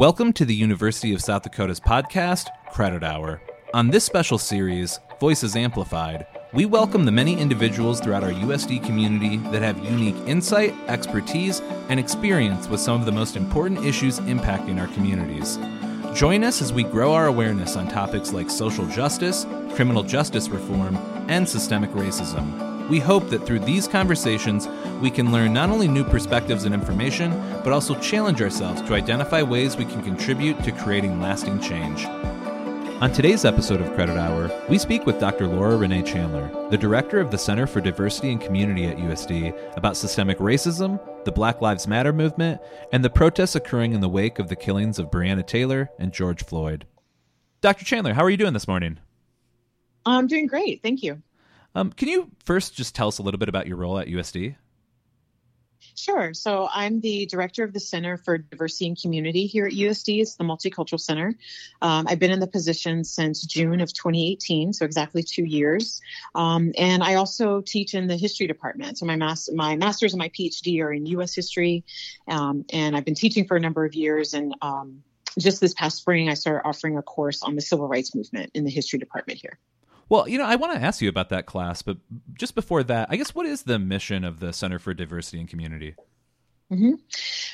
Welcome to the University of South Dakota's podcast, Credit Hour. On this special series, Voices Amplified, we welcome the many individuals throughout our USD community that have unique insight, expertise, and experience with some of the most important issues impacting our communities. Join us as we grow our awareness on topics like social justice, criminal justice reform, and systemic racism. We hope that through these conversations, we can learn not only new perspectives and information, but also challenge ourselves to identify ways we can contribute to creating lasting change. On today's episode of Credit Hour, we speak with Dr. Laura Renee Chandler, the director of the Center for Diversity and Community at USD, about systemic racism, the Black Lives Matter movement, and the protests occurring in the wake of the killings of Breonna Taylor and George Floyd. Dr. Chandler, how are you doing this morning? I'm doing great. Thank you. Um, can you first just tell us a little bit about your role at USD? Sure. So I'm the director of the Center for Diversity and Community here at USD. It's the Multicultural Center. Um, I've been in the position since June of 2018, so exactly two years. Um, and I also teach in the history department. So my, mas- my master's and my PhD are in U.S. history, um, and I've been teaching for a number of years. And um, just this past spring, I started offering a course on the civil rights movement in the history department here. Well, you know, I want to ask you about that class, but just before that, I guess what is the mission of the Center for Diversity and Community? Mm-hmm.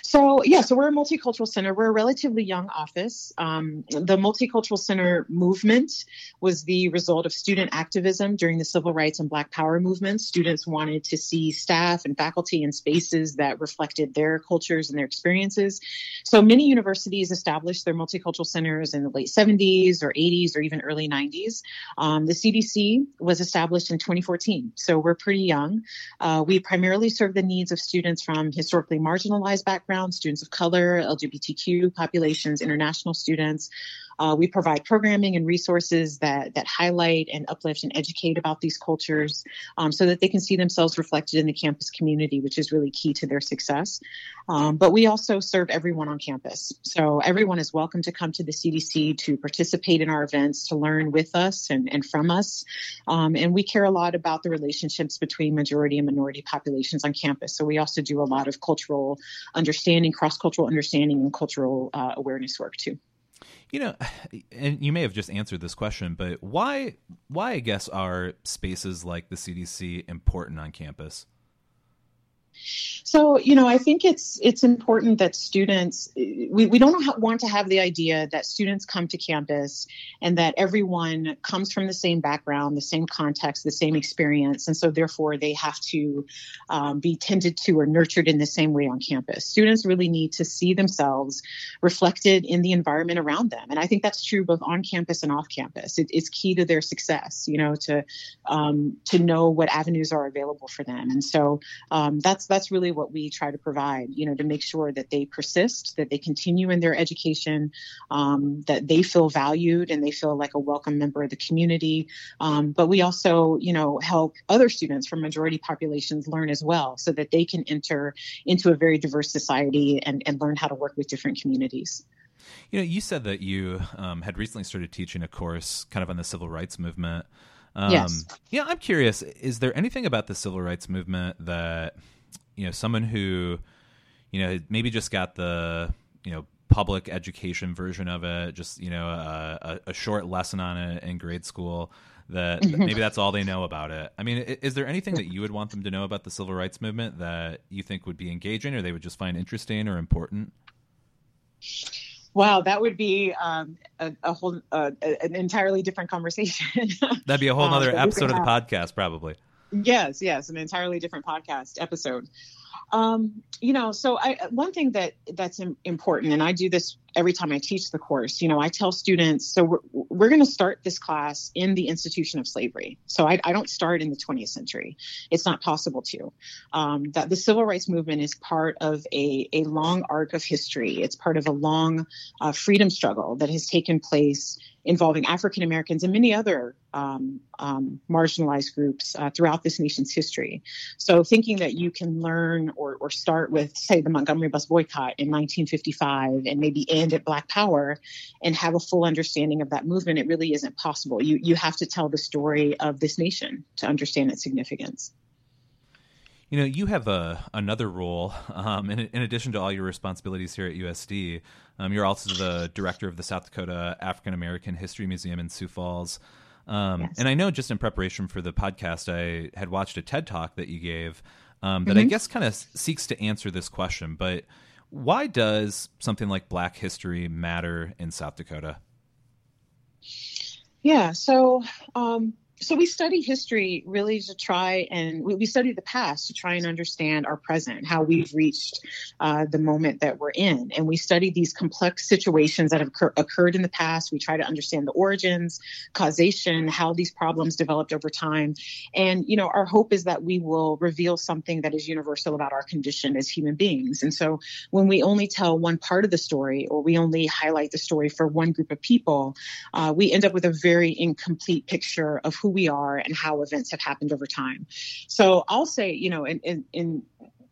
So, yeah, so we're a multicultural center. We're a relatively young office. Um, the Multicultural Center movement was the result of student activism during the civil rights and Black Power movements. Students wanted to see staff and faculty in spaces that reflected their cultures and their experiences. So, many universities established their multicultural centers in the late 70s or 80s or even early 90s. Um, the CDC was established in 2014, so we're pretty young. Uh, we primarily serve the needs of students from historically marginalized backgrounds, students of color, LGBTQ populations, international students, uh, we provide programming and resources that that highlight and uplift and educate about these cultures, um, so that they can see themselves reflected in the campus community, which is really key to their success. Um, but we also serve everyone on campus, so everyone is welcome to come to the CDC to participate in our events, to learn with us and, and from us. Um, and we care a lot about the relationships between majority and minority populations on campus. So we also do a lot of cultural understanding, cross cultural understanding, and cultural uh, awareness work too. You know, and you may have just answered this question, but why why I guess are spaces like the CDC important on campus? So, you know, I think it's it's important that students we, we don't want to have the idea that students come to campus and that everyone comes from the same background, the same context, the same experience, and so therefore they have to um, be tended to or nurtured in the same way on campus. Students really need to see themselves reflected in the environment around them, and I think that's true both on campus and off campus. It, it's key to their success, you know, to um, to know what avenues are available for them, and so um, that's that's really what we try to provide. You know, to make sure that they persist, that they continue in their education, um, that they feel valued and they feel like a welcome member of the community. Um, but we also, you know, help other students from majority populations learn as well, so that they can enter into a very diverse society and, and learn how to work with different communities. You know, you said that you um, had recently started teaching a course kind of on the civil rights movement. Um, yes. Yeah, I'm curious. Is there anything about the civil rights movement that you know someone who you know maybe just got the you know public education version of it, just you know a, a short lesson on it in grade school. That maybe that's all they know about it. I mean, is there anything that you would want them to know about the civil rights movement that you think would be engaging, or they would just find interesting or important? Wow, that would be um, a, a, whole uh, an entirely different conversation. That'd be a whole other um, episode of the podcast, probably. Yes, yes, an entirely different podcast episode. Um, you know, so I, one thing that that's important, and I do this every time I teach the course. You know, I tell students, so we're, we're going to start this class in the institution of slavery. So I, I, don't start in the 20th century. It's not possible to. Um, that the civil rights movement is part of a, a long arc of history. It's part of a long uh, freedom struggle that has taken place involving African Americans and many other um, um, marginalized groups uh, throughout this nation's history. So, thinking that you can learn or, or, start with, say, the Montgomery bus boycott in 1955 and maybe end at Black Power and have a full understanding of that movement, it really isn't possible. You, you have to tell the story of this nation to understand its significance. You know, you have a another role um, in, in, addition to all your responsibilities here at USD. Um, you're also the director of the South Dakota African American History Museum in Sioux Falls. Um, yes. And I know just in preparation for the podcast, I had watched a TED talk that you gave um, that mm-hmm. I guess kind of seeks to answer this question. But why does something like Black history matter in South Dakota? Yeah, so um, so we study history really to try and we, study the past to try and understand our present how we've reached uh, the moment that we're in. And we study these complex situations that have occur- occurred in the past. We try to understand the origins causation how these problems developed over time. And you know our hope is that we will reveal something that is universal about our condition as human beings. And so when we only tell one part of the story or we only highlight the story for one group of people uh, we end up with a very incomplete picture of who who we are and how events have happened over time. So I'll say, you know, in, in, in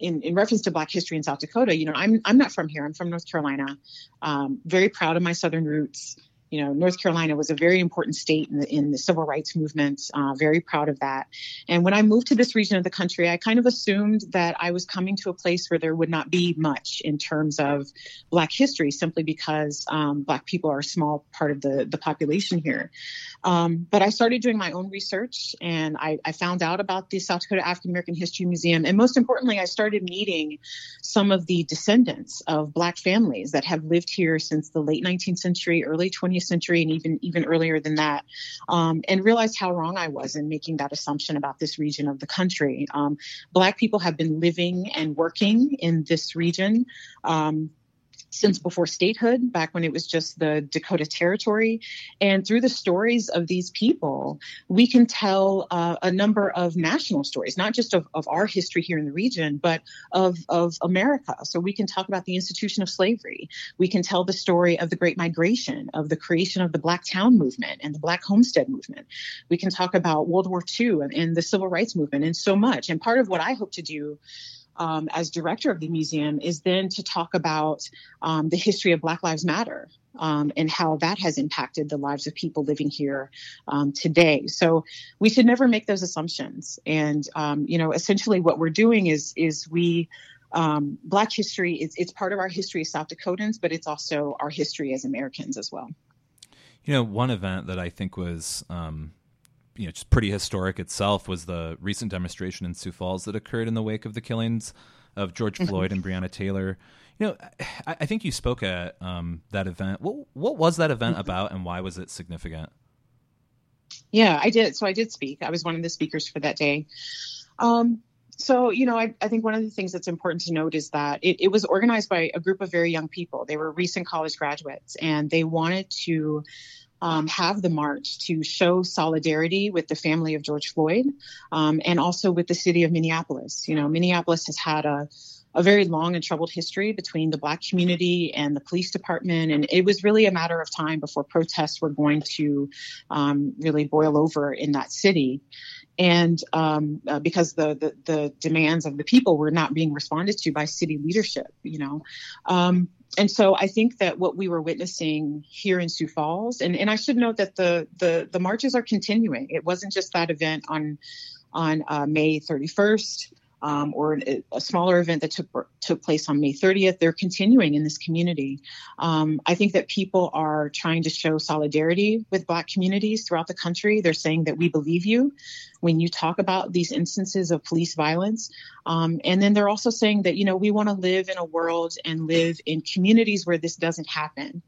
in, in, reference to Black history in South Dakota, you know, I'm I'm not from here. I'm from North Carolina. Um, very proud of my Southern roots you know, North Carolina was a very important state in the, in the civil rights movement. Uh, very proud of that. And when I moved to this region of the country, I kind of assumed that I was coming to a place where there would not be much in terms of Black history, simply because um, Black people are a small part of the the population here. Um, but I started doing my own research, and I, I found out about the South Dakota African American History Museum, and most importantly, I started meeting some of the descendants of Black families that have lived here since the late 19th century, early 20th century and even even earlier than that, um, and realized how wrong I was in making that assumption about this region of the country. Um, black people have been living and working in this region um, since before statehood, back when it was just the Dakota Territory. And through the stories of these people, we can tell uh, a number of national stories, not just of, of our history here in the region, but of, of America. So we can talk about the institution of slavery. We can tell the story of the Great Migration, of the creation of the Black Town movement and the Black Homestead movement. We can talk about World War II and, and the Civil Rights movement and so much. And part of what I hope to do um, as director of the museum is then to talk about um, the history of Black Lives Matter um, and how that has impacted the lives of people living here um, today. So we should never make those assumptions. And um, you know, essentially, what we're doing is is we um, Black history is it's part of our history as South Dakotans, but it's also our history as Americans as well. You know, one event that I think was um, you know just pretty historic itself was the recent demonstration in Sioux Falls that occurred in the wake of the killings of George mm-hmm. Floyd and Breonna Taylor. You know, I, I think you spoke at um, that event. What what was that event mm-hmm. about, and why was it significant? Yeah, I did. So I did speak. I was one of the speakers for that day. Um, so, you know, I, I, think one of the things that's important to note is that it, it, was organized by a group of very young people. They were recent college graduates, and they wanted to um, have the march to show solidarity with the family of George Floyd um, and also with the city of Minneapolis. You know, Minneapolis has had a a very long and troubled history between the black community and the police department. And it was really a matter of time before protests were going to um, really boil over in that city. And um, uh, because the, the, the demands of the people were not being responded to by city leadership, you know, um, and so I think that what we were witnessing here in Sioux Falls, and, and I should note that the, the the marches are continuing. It wasn't just that event on on uh, May 31st um, or a smaller event that took took place on May 30th. They're continuing in this community. Um, I think that people are trying to show solidarity with Black communities throughout the country. They're saying that we believe you when you talk about these instances of police violence. Um, and then they're also saying that you know we want to live in a world and live in communities where this doesn't happen.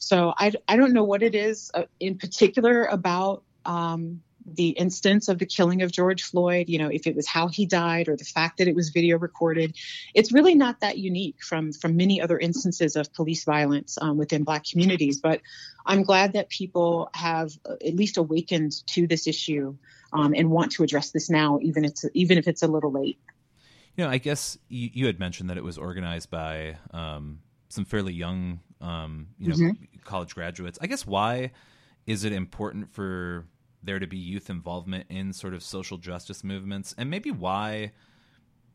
So I I don't know what it is uh, in particular about. Um, the instance of the killing of George Floyd, you know, if it was how he died or the fact that it was video recorded, it's really not that unique from from many other instances of police violence um, within Black communities. But I'm glad that people have uh, at least awakened to this issue um, and want to address this now, even if it's even if it's a little late. You know, I guess you, you had mentioned that it was organized by um, some fairly young, um, you know, mm-hmm. college graduates. I guess why is it important for there to be youth involvement in sort of social justice movements, and maybe why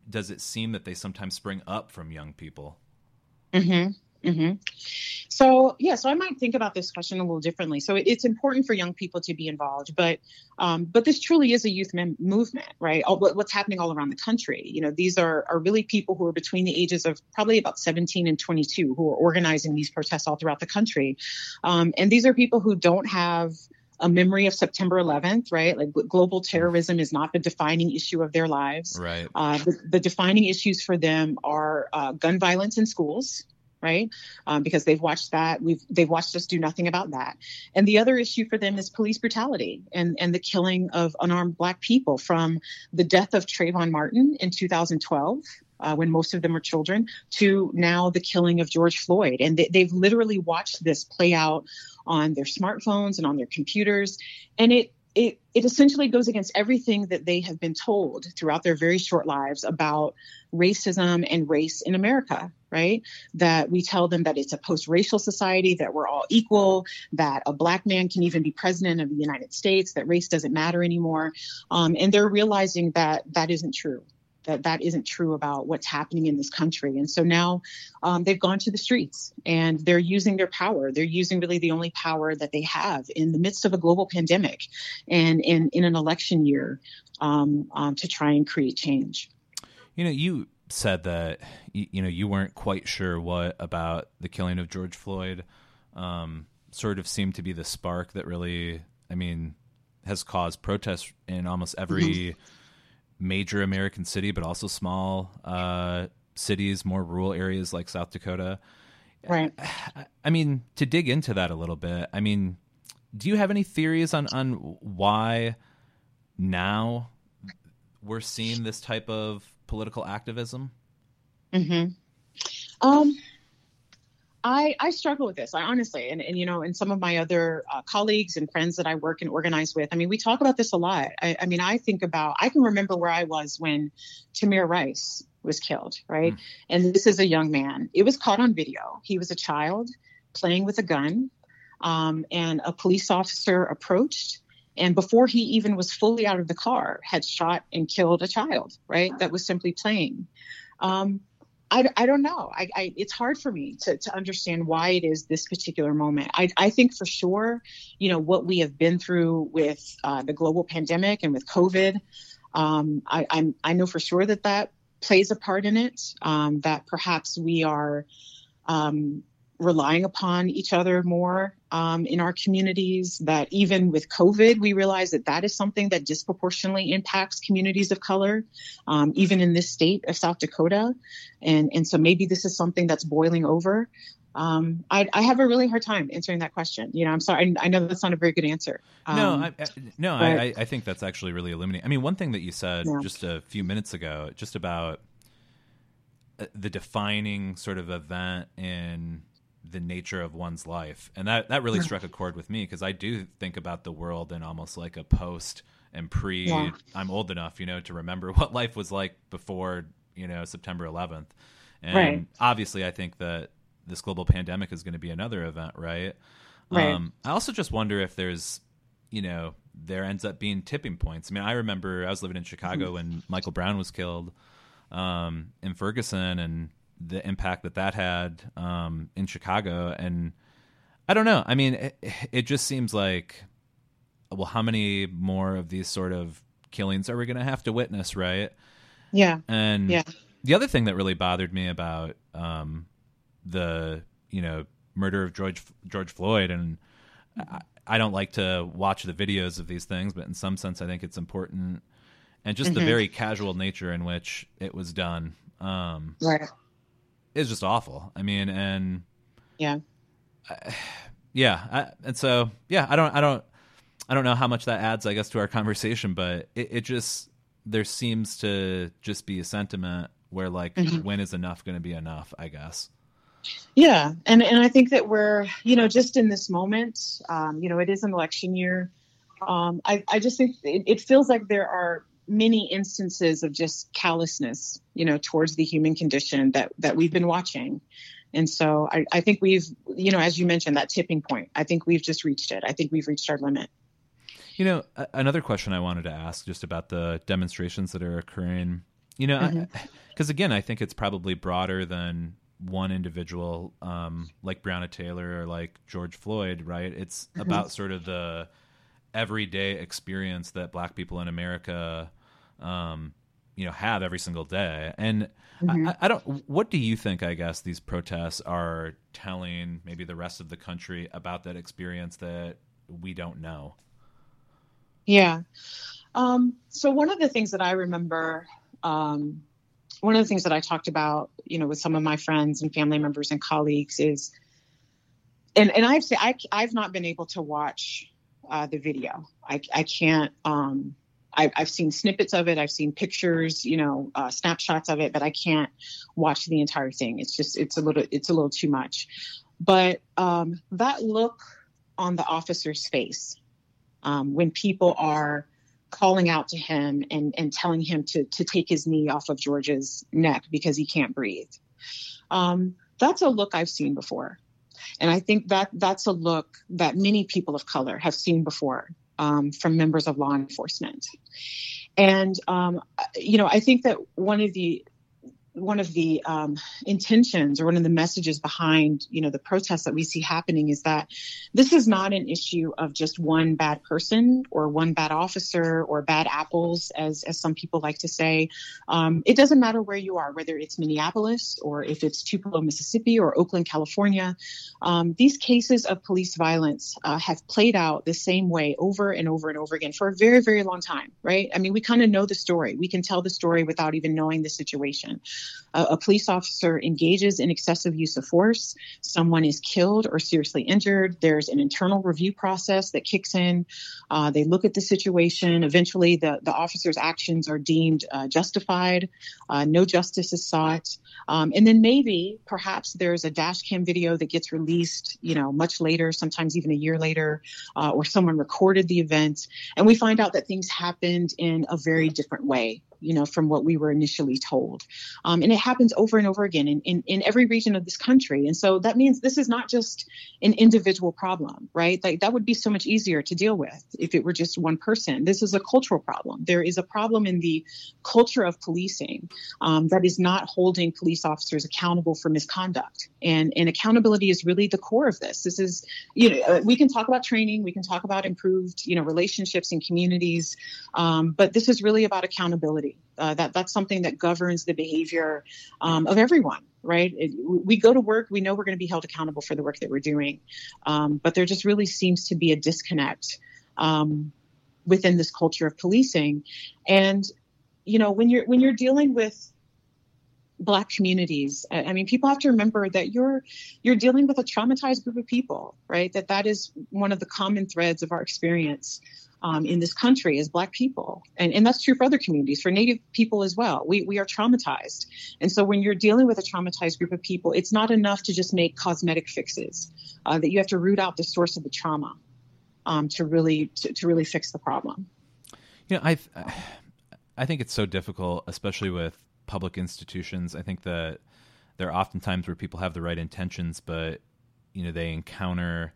does it seem that they sometimes spring up from young people? Mm-hmm. Mm-hmm. So yeah, so I might think about this question a little differently. So it, it's important for young people to be involved, but um, but this truly is a youth mem- movement, right? All, what's happening all around the country. You know, these are are really people who are between the ages of probably about 17 and 22 who are organizing these protests all throughout the country, um, and these are people who don't have a memory of September 11th, right? Like global terrorism is not the defining issue of their lives. Right. Uh, the, the, defining issues for them are uh, gun violence in schools, right? Um, because they've watched that. We've they've watched us do nothing about that. And the other issue for them is police brutality and and the killing of unarmed Black people from the death of Trayvon Martin in 2012. Uh, when most of them were children, to now the killing of George Floyd. And they, they've literally watched this play out on their smartphones and on their computers. And it it, it essentially goes against everything that they have been told throughout their very short lives about racism and race in America, right? That we tell them that it's a post racial society, that we're all equal, that a black man can even be president of the United States, that race doesn't matter anymore. Um, and they're realizing that that isn't true that that isn't true about what's happening in this country. And so now um, they've gone to the streets and they're using their power. They're using really the only power that they have in the midst of a global pandemic and in, in an election year um, um, to try and create change. You know, you said that you, you, know you weren't quite sure what about the killing of George Floyd um, sort of seemed to be the spark that really, I mean, has caused protests in almost every. Mm-hmm major American city, but also small uh, cities, more rural areas like South Dakota. Right. I mean, to dig into that a little bit, I mean, do you have any theories on on why now we're seeing this type of political activism? Hmm. Um. I, I struggle with this. I honestly, and, and you know, and some of my other uh, colleagues and friends that I work and organize with, I mean, we talk about this a lot. I, I mean, I think about, I can remember where I was when Tamir Rice was killed, right? Mm. And this is a young man. It was caught on video. He was a child playing with a gun, um, and a police officer approached. And before he even was fully out of the car, had shot and killed a child, right? That was simply playing. Um, I, I don't know. I, I, it's hard for me to, to understand why it is this particular moment. I, I think for sure, you know, what we have been through with uh, the global pandemic and with COVID, um, I, I'm, I know for sure that that plays a part in it. Um, that perhaps we are um, relying upon each other more um, in our communities. That even with COVID, we realize that that is something that disproportionately impacts communities of color, um, even in this state of South Dakota. And, and so maybe this is something that's boiling over. Um, I, I, have a really hard time answering that question. You know, I'm sorry. I, I know that's not a very good answer. no, um, I, I, no, but, I, I think that's actually really illuminating. I mean, one thing that you said yeah. just a few minutes ago, just about uh, the defining sort of event in the nature of one's life, and that that really struck a chord with me because I do think about the world in almost like a post and pre. Yeah. I'm old enough, you know, to remember what life was like before you know September 11th, and right. obviously, I think that this global pandemic is going to be another event, right? Right. Um, I also just wonder if there's, you know, there ends up being tipping points. I mean, I remember I was living in Chicago mm-hmm. when Michael Brown was killed um, in Ferguson, and the impact that that had um, in Chicago. And I don't know. I mean, it, it, just seems like, well, how many more of these sort of killings are we going to have to witness, right? Yeah. And yeah. the other thing that really bothered me about um, the, you know, murder of George George Floyd, and I, I, don't like to watch the videos of these things, but in some sense, I think it's important, and just mm-hmm. the very casual nature in which it was done. Um, right is just awful. I mean, and yeah, yeah, I, and so yeah, I don't, I don't, I don't know how much that adds, I guess, to our conversation, but it, it just there seems to just be a sentiment where like mm-hmm. when is enough going to be enough? I guess. Yeah, and and I think that we're you know just in this moment, um, you know, it is an election year. Um, I I just think it, it feels like there are many instances of just callousness, you know, towards the human condition that that we've been watching. And so I, I think we've, you know, as you mentioned, that tipping point. I think we've just reached it. I think we've reached our limit. You know, another question I wanted to ask just about the demonstrations that are occurring. You know, because mm-hmm. again, I think it's probably broader than one individual um, like Breonna Taylor or like George Floyd, right? It's mm-hmm. about sort of the everyday experience that Black people in America, um, you know, have every single day. And mm-hmm. I, I, don't. What do you think? I guess these protests are telling maybe the rest of the country about that experience that we don't know. Yeah. Um, so one of the things that I remember um, one of the things that I talked about, you know, with some of my friends and family members and colleagues is, and and I've say I I've not been able to watch uh, the video. I I can't. Um, I, I've seen snippets of it. I've seen pictures, you know, uh, snapshots of it, but I can't watch the entire thing. It's just it's a little it's a little too much. But um, that look on the officer's face um, when people are calling out to him and, and telling him to, to take his knee off of George's neck because he can't breathe. Um, that's a look I've seen before. And I think that that's a look that many people of color have seen before um, from members of law enforcement. And, um, you know, I think that one of the one of the um, intentions or one of the messages behind you know the protests that we see happening is that this is not an issue of just one bad person or one bad officer or bad apples as as some people like to say. Um, it doesn't matter where you are whether it's minneapolis or if it's tupelo mississippi or oakland california. Um, these cases of police violence uh, have played out the same way over and over and over again for a very very long time right? I mean we kind of know the story. We can tell the story without even knowing the situation a, a police officer engages in excessive use of force, someone is killed or seriously injured, there's an internal review process that kicks in. Uh, they look at the situation. Eventually, the, the officer's actions are deemed uh, justified. Uh, no justice is sought. Um, and then maybe, perhaps, there's a dash cam video that gets released, you know, much later, sometimes even a year later, uh, or someone recorded the event. And we find out that things happened in a very different way you know, from what we were initially told. Um, and it happens over and over again in, in, in, every region of this country. And so that means this is not just an individual problem, right? Like that would be so much easier to deal with if it were just one person. This is a cultural problem. There is a problem in the culture of policing um, that is not holding police officers accountable for misconduct. And, and accountability is really the core of this. This is, you know, uh, we can talk about training, we can talk about improved, you know, relationships in communities, um, but this is really about accountability. Uh, that that's something that governs the behavior um, of everyone, right? It, we go to work, we know we're going to be held accountable for the work that we're doing, um, but there just really seems to be a disconnect um, within this culture of policing. And you know, when you're when you're dealing with black communities i mean people have to remember that you're you're dealing with a traumatized group of people right that that is one of the common threads of our experience um, in this country as Black people. And, and that's true for other communities, for Native people as well. We, we are traumatized. And so when you're dealing with a traumatized group of people, it's not enough to just make cosmetic fixes, uh, that you have to root out the source of the trauma um, to, really, to, to really fix the problem. You know, I, I think it's so difficult, especially with public institutions. I think that there are often times where people have the right intentions, but you know they encounter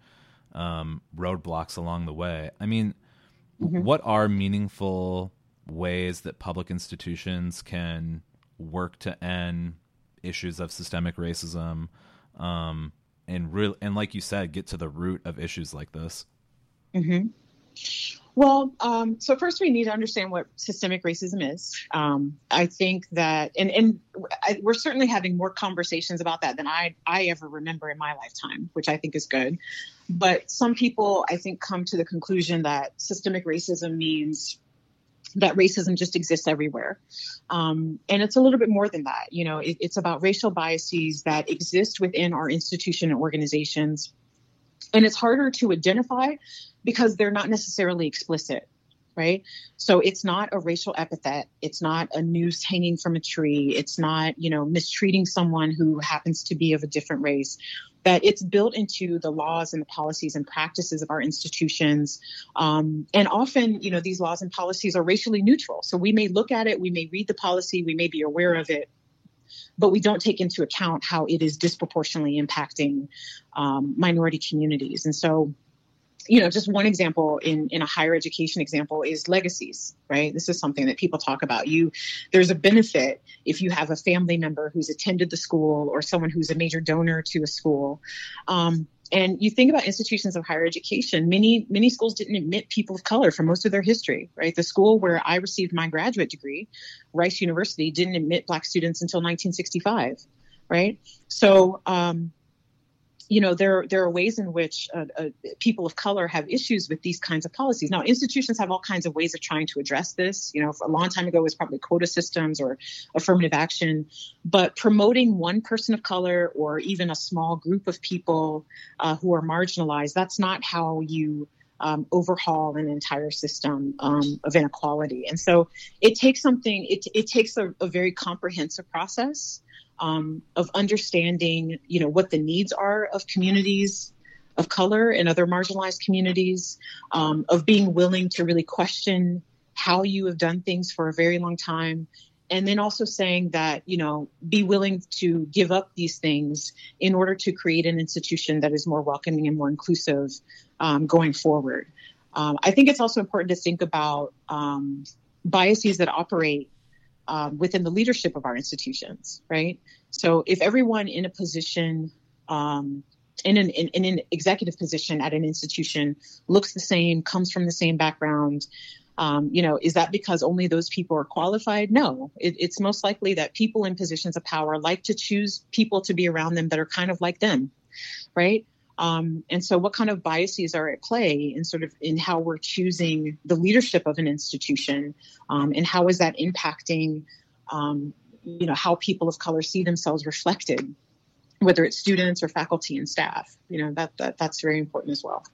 um, roadblocks along the way. I mean, mm-hmm. what are meaningful ways that public institutions can work to end issues of systemic racism um, and real and like you said get to the root of issues like this mm-hmm. Well um, so first we need to understand what systemic racism is um, i think that and, and I, we're certainly having more conversations about that than i i ever remember in my lifetime which i think is good but some people, I think, come to the conclusion that systemic racism means that racism just exists everywhere. Um, and it's a little bit more than that. You know, it, it's about racial biases that exist within our institution and organizations. And it's harder to identify because they're not necessarily explicit right? So it's not a racial epithet. It's not a noose hanging from a tree. It's not, you know, mistreating someone who happens to be of a different race that it's built into the laws and the policies and practices of our institutions. Um, and often, you know, these laws and policies are racially neutral. So we may look at it, we may read the policy, we may be aware of it, but we don't take into account how it is disproportionately impacting um, minority communities. And so you know, just one example in, in a higher education example is legacies, right? This is something that people talk about. You, there's a benefit if you have a family member who's attended the school or someone who's a major donor to a school. Um, and you think about institutions of higher education, many, many schools didn't admit people of color for most of their history, right? The school where I received my graduate degree, Rice University, didn't admit black students until 1965, right? So, um, you know there there are ways in which uh, uh, people of color have issues with these kinds of policies. Now, institutions have all kinds of ways of trying to address this. You know, a long time ago it was probably quota systems or affirmative action, but promoting one person of color or even a small group of people uh, who are marginalized that's not how you um, overhaul an entire system um, of inequality. And so it takes something. It it takes a, a very comprehensive process um, of understanding, you know, what the needs are of communities of color and other marginalized communities, um, of being willing to really question how you have done things for a very long time. And then also saying that, you know, be willing to give up these things in order to create an institution that is more welcoming and more inclusive um, going forward. Um, I think it's also important to think about um, biases that operate um, within the leadership of our institutions, right? So if everyone in a position, um, in an, in, in, an executive position at an institution looks the same, comes from the same background, um, you know, is that because only those people are qualified? No, it, it's most likely that people in positions of power like to choose people to be around them that are kind of like them, right? Um, and so, what kind of biases are at play in sort of in how we're choosing the leadership of an institution, um, and how is that impacting, um, you know, how people of color see themselves reflected, whether it's students or faculty and staff. You know, that, that that's very important as well.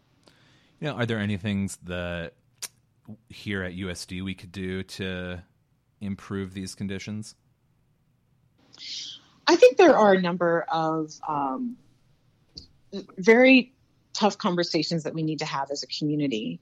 You know, are there any things that here at USD we could do to improve these conditions? I think there are a number of um, very tough conversations that we need to have as a community.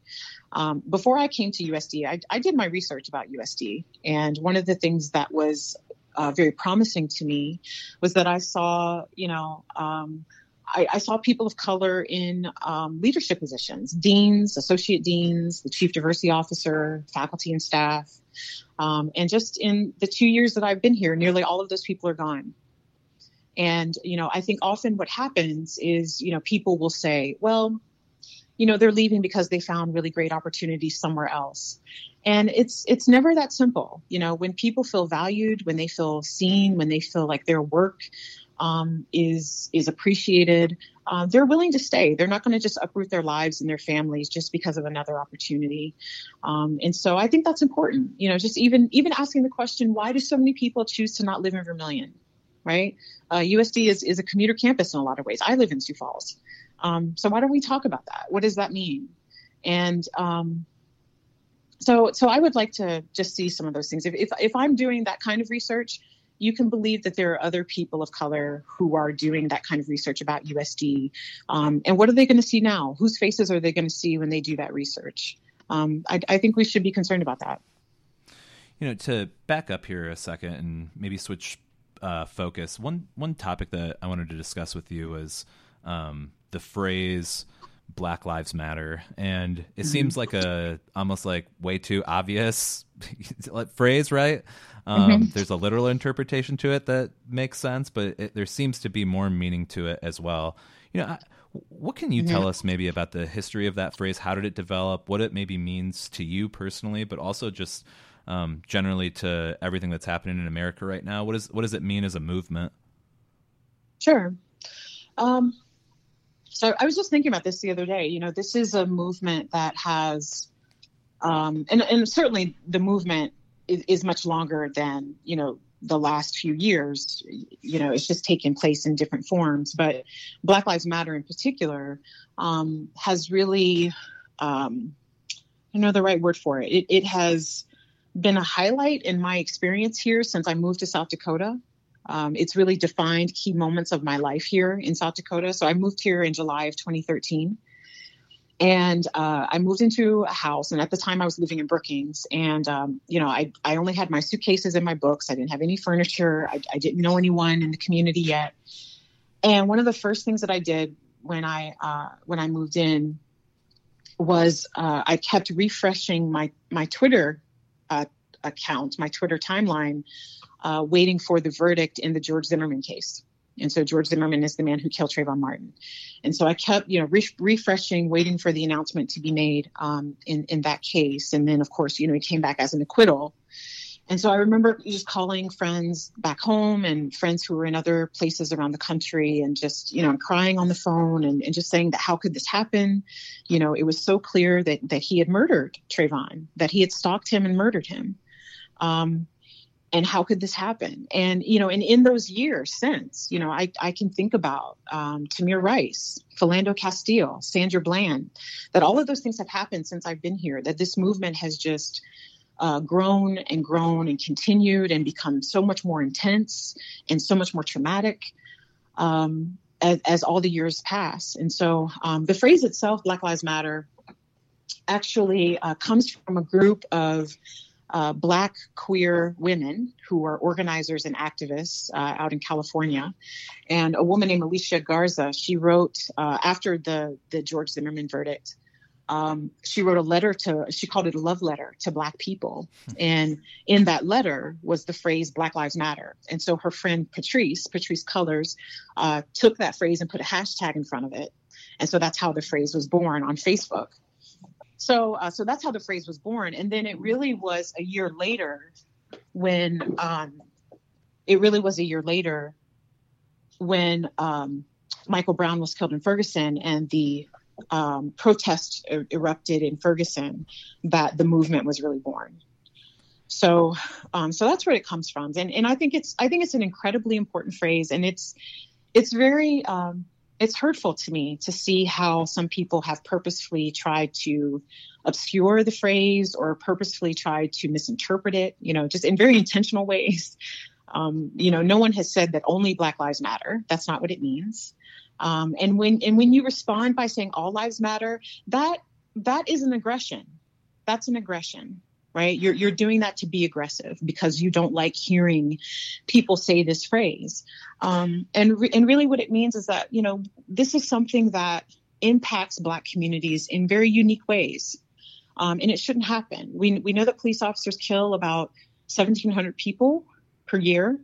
Um, before I came to USD, I, I, did my research about USD, and one of the things that was uh, very promising to me was that I saw, you know, um, I, I, saw people of color in um, leadership positions, deans, associate deans, the chief diversity officer, faculty and staff. Um, and just in the two years that I've been here, nearly all of those people are gone. And, you know, I think often what happens is, you know, people will say, well, you know, they're leaving because they found really great opportunities somewhere else. And it's it's never that simple. You know, when people feel valued, when they feel seen, when they feel like their work um, is is appreciated, uh, they're willing to stay. They're not going to just uproot their lives and their families just because of another opportunity. Um, and so I think that's important. You know, just even even asking the question, why do so many people choose to not live in Vermillion? Right? Uh, USD is, is a commuter campus in a lot of ways. I live in Sioux Falls. Um, so why don't we talk about that? What does that mean? And um, so, so I would like to just see some of those things. If, if, if I'm doing that kind of research, you can believe that there are other people of color who are doing that kind of research about USD. Um, and what are they going to see now? Whose faces are they going to see when they do that research? Um, I, I think we should be concerned about that. You know, to back up here a second and maybe switch uh, focus, one one topic that I wanted to discuss with you was um, the phrase "Black Lives Matter," and it mm-hmm. seems like a almost like way too obvious phrase, right? Um, mm-hmm. There's a literal interpretation to it that makes sense, but it, there seems to be more meaning to it as well. You know, I, what can you mm-hmm. tell us maybe about the history of that phrase? How did it develop? What it maybe means to you personally, but also just um, generally to everything that's happening in America right now? What is what does it mean as a movement? Sure. Um, so I was just thinking about this the other day. You know, this is a movement that has, um, and and certainly the movement is, is much longer than you know the last few years. You know, it's just taken place in different forms. But Black Lives Matter in particular um, has really, um, I don't know the right word for it. It, it has been a highlight in my experience here since I moved to South Dakota. Um, it's really defined key moments of my life here in South Dakota. So I moved here in July of 2013. And uh, I moved into a house, and at the time I was living in Brookings. And, um, you know, I, I only had my suitcases and my books. I didn't have any furniture. I, I didn't know anyone in the community yet. And one of the first things that I did when I uh, when I moved in was uh, I kept refreshing my my Twitter uh, account, my Twitter timeline, uh, waiting for the verdict in the George Zimmerman case. And so George Zimmerman is the man who killed Trayvon Martin. And so I kept, you know, re- refreshing, waiting for the announcement to be made um, in in that case. And then, of course, you know, he came back as an acquittal. And so I remember just calling friends back home and friends who were in other places around the country and just, you know, crying on the phone and, and just saying that how could this happen? You know, it was so clear that that he had murdered Trayvon, that he had stalked him and murdered him. Um, and how could this happen? And you know, and in those years since, you know, I, I can think about um, Tamir Rice, Philando Castile, Sandra Bland, that all of those things have happened since I've been here. That this movement has just uh, grown and grown and continued and become so much more intense and so much more traumatic um, as, as, all the years pass. And so um, the phrase itself, Black Lives Matter, actually uh, comes from a group of uh, Black queer women who are organizers and activists uh, out in California. And a woman named Alicia Garza, she wrote uh, after the, the George Zimmerman verdict. Um, she wrote a letter to, she called it a love letter to Black people. And in that letter was the phrase Black Lives Matter. And so her friend Patrisse Patrisse Cullors uh, took that phrase and put a hashtag in front of it. And so that's how the phrase was born on Facebook. So, uh, so that's how the phrase was born. And then it really was a year later when, um, it really was a year later when um, Michael Brown was killed in Ferguson and the um, protest er- erupted in Ferguson that the movement was really born. So, um, so that's where it comes from, and and I think it's I think it's an incredibly important phrase, and it's it's very um, it's hurtful to me to see how some people have purposefully tried to obscure the phrase or purposefully tried to misinterpret it, you know, just in very intentional ways. Um, you know, no one has said that only Black Lives Matter. That's not what it means. Um, and when and when you respond by saying all lives matter, that that is an aggression. That's an aggression right? You're, you're doing that to be aggressive because you don't like hearing people say this phrase. Um, and, re- and really what it means is that, you know, this is something that impacts Black communities in very unique ways. Um, and it shouldn't happen. We, we know that police officers kill about 1,700 people per year.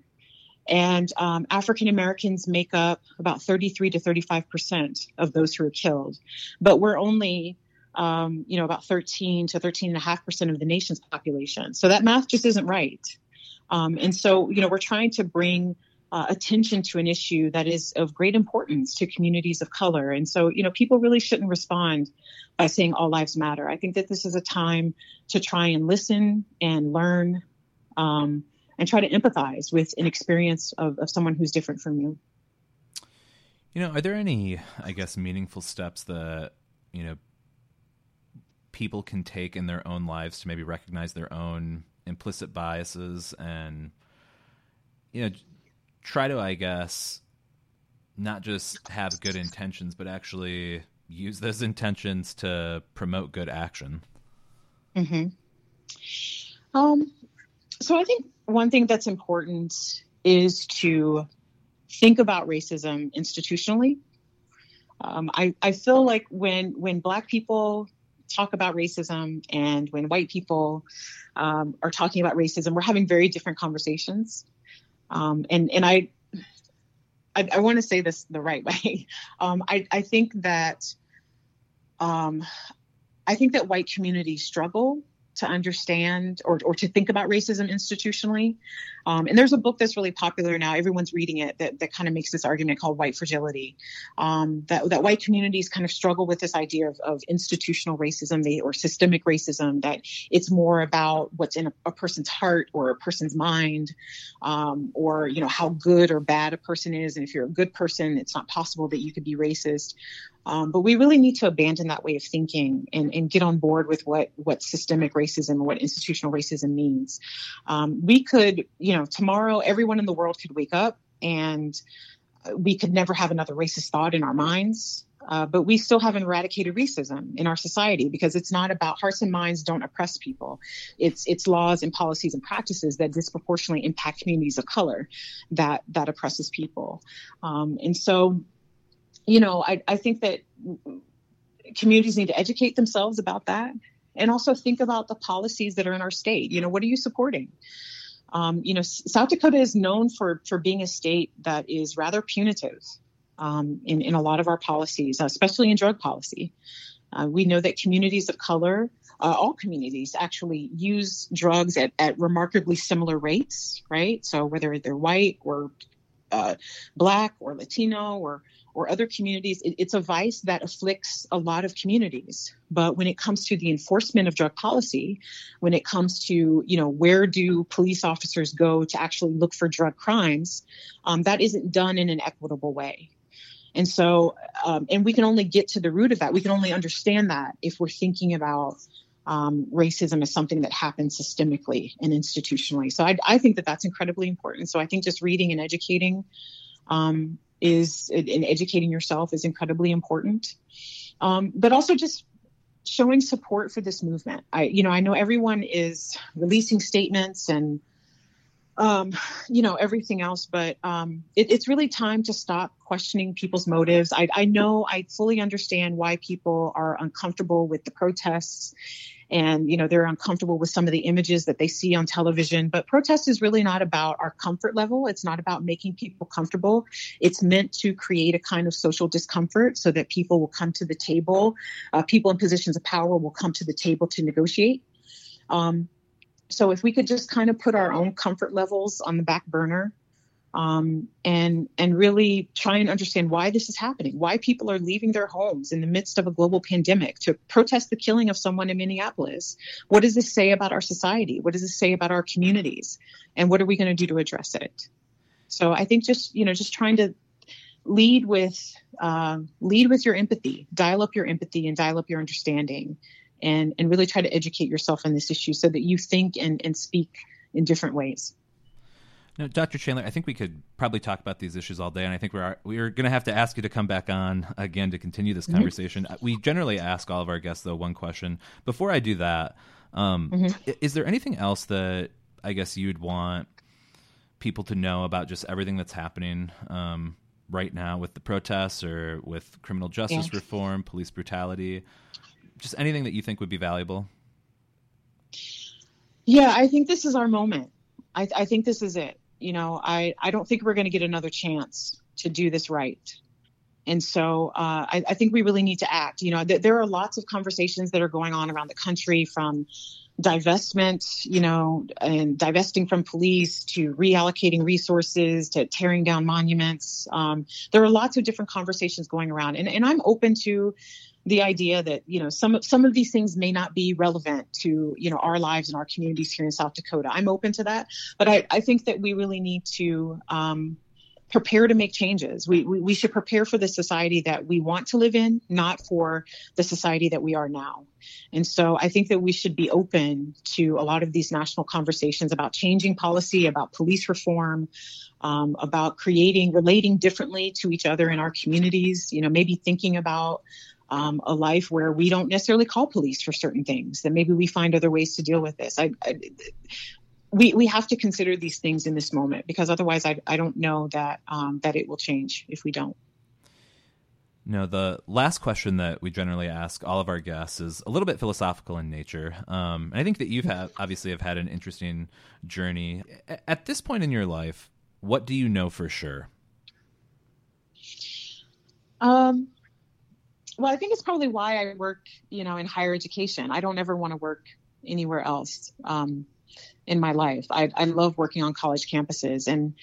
And um, African Americans make up about 33 to 35 percent of those who are killed. But we're only um, you know, about 13 to 13 and a half percent of the nation's population. So that math just isn't right. Um, and so, you know, we're trying to bring uh, attention to an issue that is of great importance to communities of color. And so, you know, people really shouldn't respond by saying all lives matter. I think that this is a time to try and listen and learn um, and try to empathize with an experience of, of someone who's different from you. You know, are there any, I guess, meaningful steps that, you know, people can take in their own lives to maybe recognize their own implicit biases and you know try to i guess not just have good intentions but actually use those intentions to promote good action mm-hmm. um, so i think one thing that's important is to think about racism institutionally um, I, I feel like when when black people talk about racism and when white people um, are talking about racism, we're having very different conversations. Um, and and I I, I want to say this the right way. Um, I, I think that um, I think that white communities struggle to understand or, or to think about racism institutionally. Um, and there's a book that's really popular now. Everyone's reading it that, that kind of makes this argument called white fragility. Um, that, that white communities kind of struggle with this idea of, of institutional racism they, or systemic racism, that it's more about what's in a, a person's heart or a person's mind, um, or, you know, how good or bad a person is. And if you're a good person, it's not possible that you could be racist. Um, but we really need to abandon that way of thinking and, and, get on board with what, what systemic racism, what institutional racism means. Um, we could, you know, tomorrow everyone in the world could wake up and we could never have another racist thought in our minds. Uh, but we still haven't eradicated racism in our society because it's not about hearts and minds don't oppress people. It's it's laws and policies and practices that disproportionately impact communities of color that that oppresses people. Um, and so you know, I, I think that communities need to educate themselves about that and also think about the policies that are in our state. You know, what are you supporting? Um, you know, South Dakota is known for for being a state that is rather punitive um, in in a lot of our policies, especially in drug policy. Uh, we know that communities of color, uh, all communities, actually use drugs at, at remarkably similar rates, right? So whether they're white or uh, black or Latino or or other communities, it, it's a vice that afflicts a lot of communities. But when it comes to the enforcement of drug policy, when it comes to you know where do police officers go to actually look for drug crimes, um, that isn't done in an equitable way. And so, um, and we can only get to the root of that. We can only understand that if we're thinking about um, racism as something that happens systemically and institutionally. So I, I, think that that's incredibly important. So I think just reading and educating um, is and educating yourself is incredibly important. Um, but also just showing support for this movement. I, you know, I know everyone is releasing statements and um, you know, everything else. But um, it, it's really time to stop questioning people's motives. I, I know I fully understand why people are uncomfortable with the protests and you know they're uncomfortable with some of the images that they see on television but protest is really not about our comfort level it's not about making people comfortable it's meant to create a kind of social discomfort so that people will come to the table uh, people in positions of power will come to the table to negotiate um, so if we could just kind of put our own comfort levels on the back burner um, and and really try and understand why this is happening, why people are leaving their homes in the midst of a global pandemic to protest the killing of someone in Minneapolis. What does this say about our society? What does this say about our communities? And what are we going to do to address it? So I think just you know just trying to lead with uh, lead with your empathy, dial up your empathy and dial up your understanding, and, and really try to educate yourself on this issue so that you think and, and speak in different ways. Now, Dr. Chandler, I think we could probably talk about these issues all day, and I think we're we're going to have to ask you to come back on again to continue this mm-hmm. conversation. Mm-hmm. We generally ask all of our guests though one question. Before I do that, um, mm-hmm. is there anything else that I guess you'd want people to know about just everything that's happening um, right now with the protests or with criminal justice yeah. reform, police brutality? Just anything that you think would be valuable? Yeah, I think this is our moment. I, I think this is it. You know, I, I don't think we're going to get another chance to do this right. And so uh, I, I, think we really need to act. You know, th- there are lots of conversations that are going on around the country from divestment, you know, and divesting from police to reallocating resources to tearing down monuments. Um, there are lots of different conversations going around, and, and I'm open to the idea that you know some some of these things may not be relevant to you know our lives and our communities here in South Dakota. I'm open to that, but I, I think that we really need to um, prepare to make changes. We, we we should prepare for the society that we want to live in, not for the society that we are now. And so I think that we should be open to a lot of these national conversations about changing policy, about police reform, um, about creating, relating differently to each other in our communities. You know, maybe thinking about um, a life where we don't necessarily call police for certain things, that maybe we find other ways to deal with this. I, I, we, we have to consider these things in this moment because otherwise I, I don't know that um, that it will change if we don't. No, the last question that we generally ask all of our guests is a little bit philosophical in nature. Um, and I think that you've had obviously have had an interesting journey. At this point in your life, what do you know for sure? Um, well, I think it's probably why I work, you know, in higher education. I don't ever want to work anywhere else um, in my life. I, I love working on college campuses, and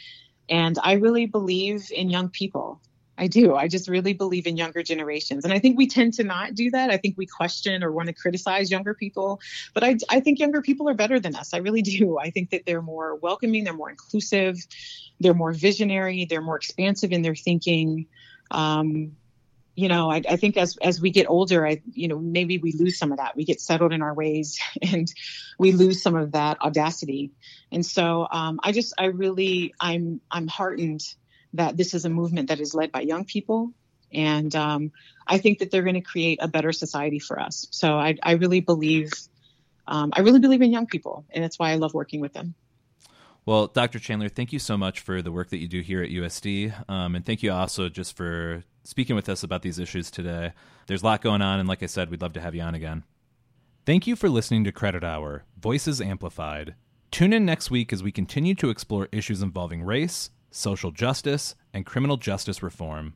and I really believe in young people. I do. I just really believe in younger generations. And I think we tend to not do that. I think we question or want to criticize younger people. But I, I think younger people are better than us. I really do. I think that they're more welcoming, they're more inclusive, they're more visionary, they're more expansive in their thinking. Um, you know, I, I, think as as we get older, I you know maybe we lose some of that. We get settled in our ways, and we lose some of that audacity. And so um, I just I really I'm I'm heartened that this is a movement that is led by young people, and um, I think that they're going to create a better society for us. So I I really believe um, I really believe in young people, and that's why I love working with them. Well, Dr. Chandler, thank you so much for the work that you do here at USD, um, and thank you also just for speaking with us about these issues today. There's a lot going on, and like I said, we'd love to have you on again. Thank you for listening to Credit Hour Voices Amplified. Tune in next week as we continue to explore issues involving race, social justice, and criminal justice reform.